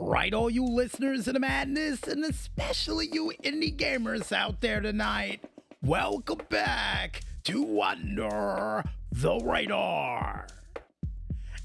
right, all you listeners of the madness, and especially you indie gamers out there tonight, welcome back to Under the Radar.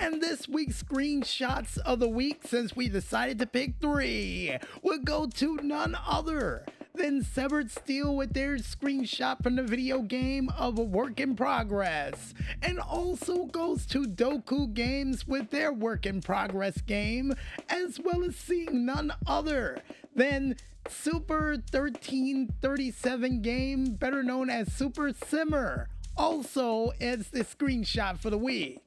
And this week's screenshots of the week, since we decided to pick three, will go to none other than Severed Steel with their screenshot from the video game of a work in progress, and also goes to Doku Games with their work in progress game, as well as seeing none other than Super 1337 game, better known as Super Simmer, also as the screenshot for the week.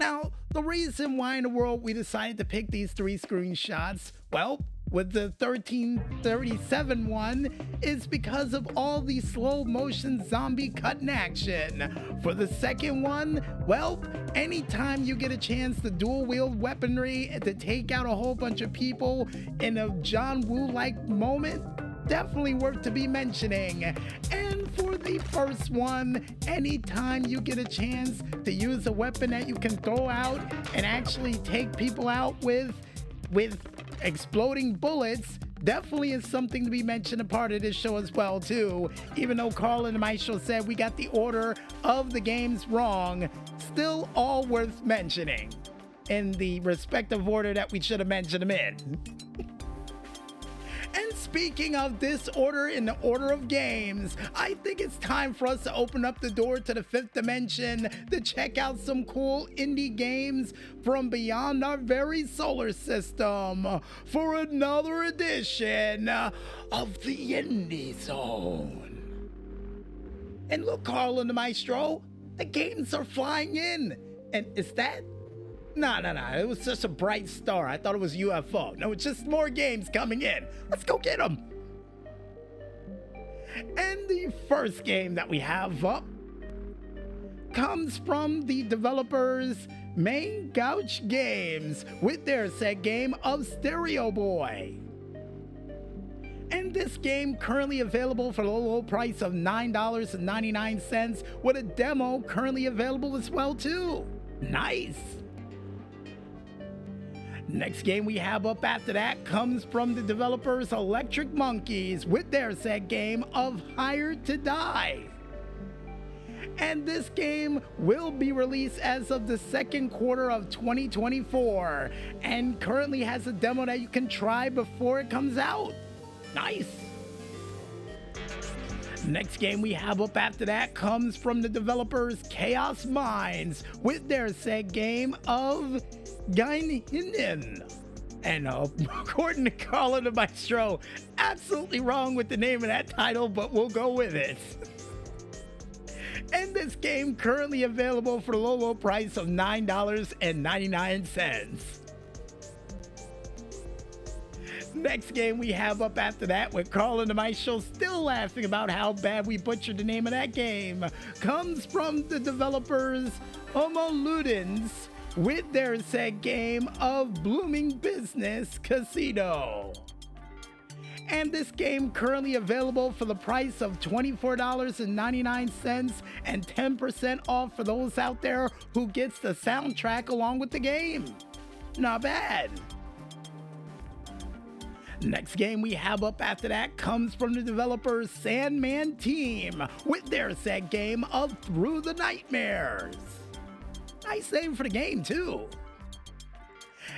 Now, the reason why in the world we decided to pick these three screenshots, well, with the 1337 one is because of all the slow motion zombie cutting action. For the second one, well, anytime you get a chance to dual wield weaponry to take out a whole bunch of people in a John Woo like moment, definitely worth to be mentioning. And for the first one, anytime you get a chance to use a weapon that you can throw out and actually take people out with, with exploding bullets definitely is something to be mentioned a part of this show as well too. Even though carl and maestro said we got the order of the games wrong still all worth mentioning in the respective order that we should have mentioned them in and speaking of disorder in the order of games, I think it's time for us to open up the door to the fifth dimension to check out some cool indie games from beyond our very solar system for another edition of the Indie Zone. And look, Carl and the Maestro, the games are flying in. And is that no, no, no. It was just a bright star. I thought it was UFO. No, it's just more games coming in. Let's go get them. And the first game that we have up comes from the developers Main Gouch Games with their set game of Stereo Boy. And this game currently available for the low, low price of $9.99 with a demo currently available as well too. Nice. Next game we have up after that comes from the developers Electric Monkeys with their set game of Hired to Die. And this game will be released as of the second quarter of 2024 and currently has a demo that you can try before it comes out. Nice. Next game we have up after that comes from the developers Chaos Minds with their set game of Gainhinen. And uh, according to Carla the Maestro, absolutely wrong with the name of that title, but we'll go with it. and this game currently available for the low, low price of $9.99. Next game we have up after that with Carl and the Maestro still laughing about how bad we butchered the name of that game comes from the developers Homo Ludens with their set game of Blooming Business Casino. And this game currently available for the price of $24.99 and 10% off for those out there who gets the soundtrack along with the game. Not bad. Next game we have up after that comes from the developers Sandman Team with their set game of Through the Nightmares. Nice name for the game, too.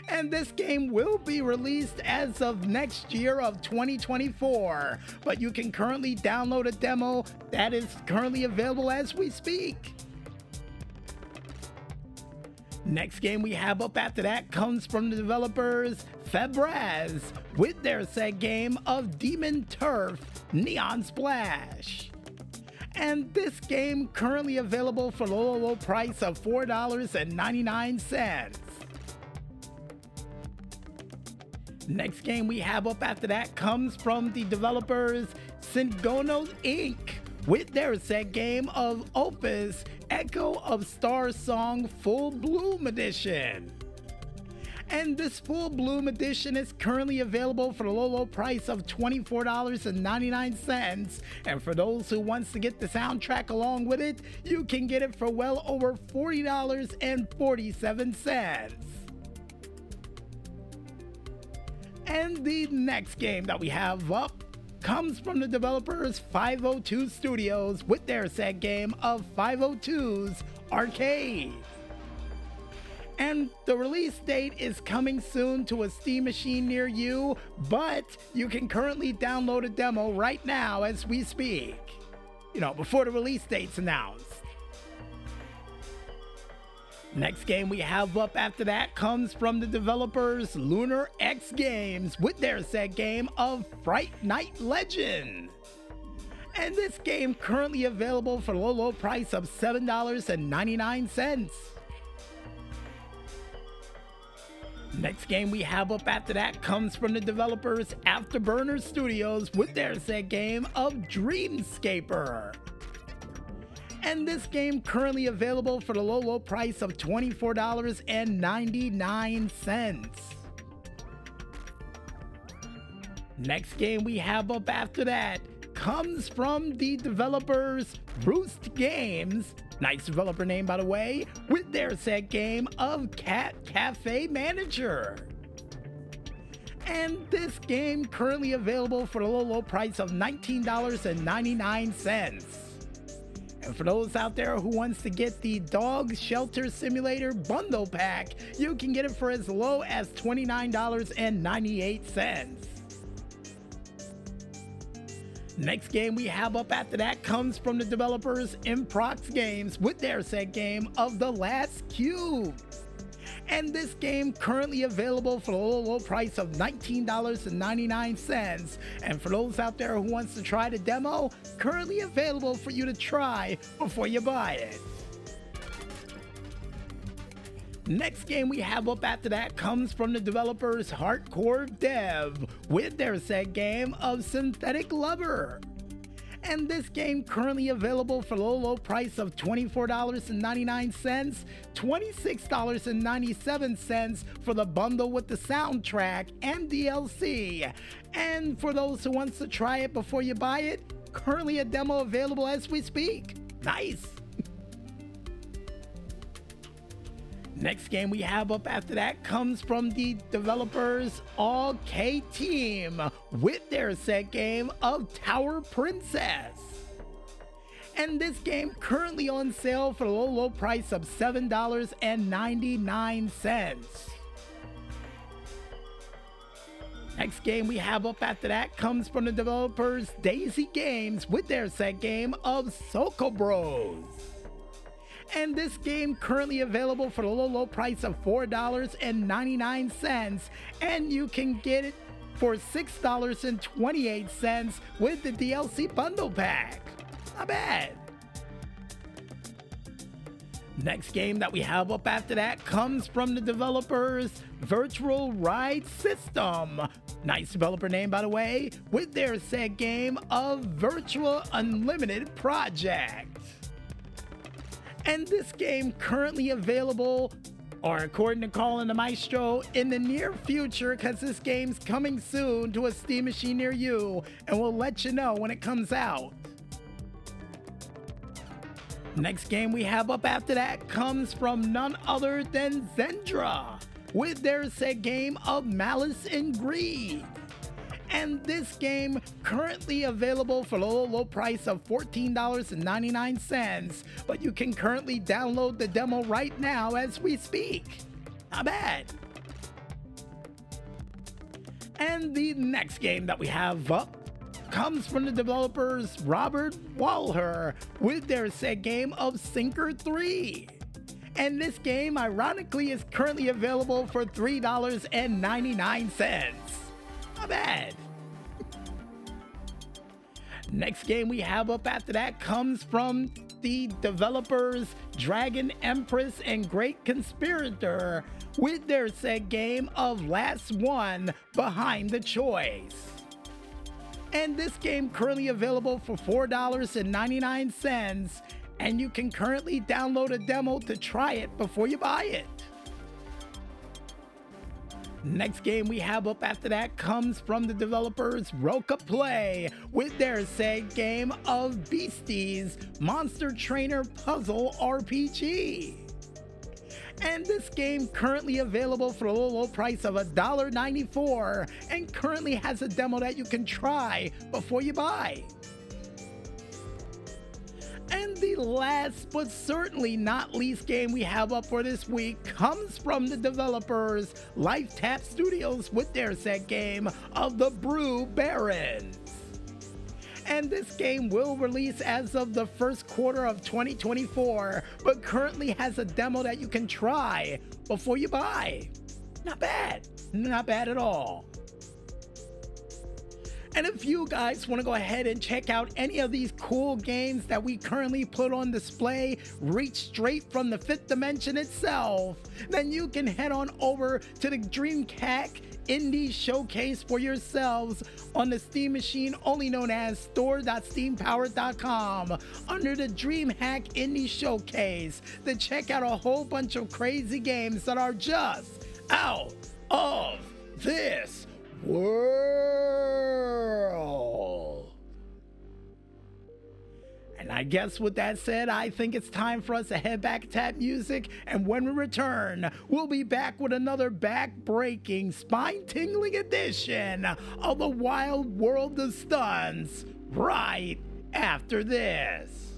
And this game will be released as of next year of 2024, but you can currently download a demo that is currently available as we speak. Next game we have up after that comes from the developers Fabraz with their set game of Demon Turf Neon Splash and this game currently available for the low, low price of $4.99. Next game we have up after that comes from the developers Syngonos Inc. with their set game of Opus Echo of Star Song Full Bloom Edition. And this full bloom edition is currently available for the low, low price of $24.99. And for those who wants to get the soundtrack along with it, you can get it for well over $40.47. And the next game that we have up comes from the developers 502 Studios with their set game of 502's Arcade. And the release date is coming soon to a Steam machine near you, but you can currently download a demo right now as we speak. You know, before the release date's announced. Next game we have up after that comes from the developers Lunar X Games with their set game of Fright Night Legend. And this game currently available for a low, low price of $7.99. Next game we have up after that comes from the developers Afterburner Studios with their set game of Dreamscaper and this game currently available for the low, low price of $24.99. Next game we have up after that comes from the developers Roost Games, nice developer name by the way, with their set game of Cat Cafe Manager. And this game currently available for the low, low price of $19.99. And for those out there who wants to get the Dog Shelter Simulator Bundle Pack, you can get it for as low as $29.98. Next game we have up after that comes from the developers Improx Games with their set game of The Last Cube. And this game currently available for a low, low price of $19.99. And for those out there who wants to try the demo, currently available for you to try before you buy it. Next game we have up after that comes from the developers Hardcore Dev with their set game of Synthetic Lover and this game currently available for low, low price of $24.99, $26.97 for the bundle with the soundtrack and DLC. And for those who wants to try it before you buy it, currently a demo available as we speak. Nice. Next game we have up after that comes from the developers All K Team with their set game of Tower Princess. And this game currently on sale for a low, low price of $7.99. Next game we have up after that comes from the developers Daisy Games with their set game of Soko Bros and this game currently available for the low, low price of $4.99, and you can get it for $6.28 with the DLC bundle pack. Not bad. Next game that we have up after that comes from the developers Virtual Ride System. Nice developer name, by the way, with their set game of Virtual Unlimited Project. And this game currently available, or according to Colin the Maestro, in the near future, because this game's coming soon to a Steam machine near you, and we'll let you know when it comes out. Next game we have up after that comes from none other than Zendra with their set game of Malice and Greed and this game currently available for a low, low price of $14.99, but you can currently download the demo right now as we speak. Not bad. And the next game that we have up comes from the developers Robert Walher with their set game of Sinker 3. And this game, ironically, is currently available for $3.99. Bad. Next game we have up after that comes from the developers Dragon Empress and Great Conspirator with their said game of Last One Behind the Choice. And this game currently available for $4.99 and you can currently download a demo to try it before you buy it. Next game we have up after that comes from the developers Roka Play with their said game of Beasties Monster Trainer Puzzle RPG. And this game currently available for a low, low price of $1.94 and currently has a demo that you can try before you buy. The last but certainly not least game we have up for this week comes from the developers Lifetap Studios with their set game of the Brew Barons. And this game will release as of the first quarter of 2024, but currently has a demo that you can try before you buy. Not bad. Not bad at all. And if you guys want to go ahead and check out any of these cool games that we currently put on display, reach straight from the fifth dimension itself, then you can head on over to the DreamHack Indie Showcase for yourselves on the Steam machine only known as store.steampowered.com under the DreamHack Indie Showcase to check out a whole bunch of crazy games that are just out of this world. And I guess with that said, I think it's time for us to head back to tap music. And when we return, we'll be back with another back breaking, spine tingling edition of the Wild World of Stunts right after this.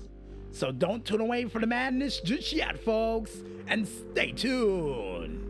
So don't tune away for the madness just yet, folks, and stay tuned.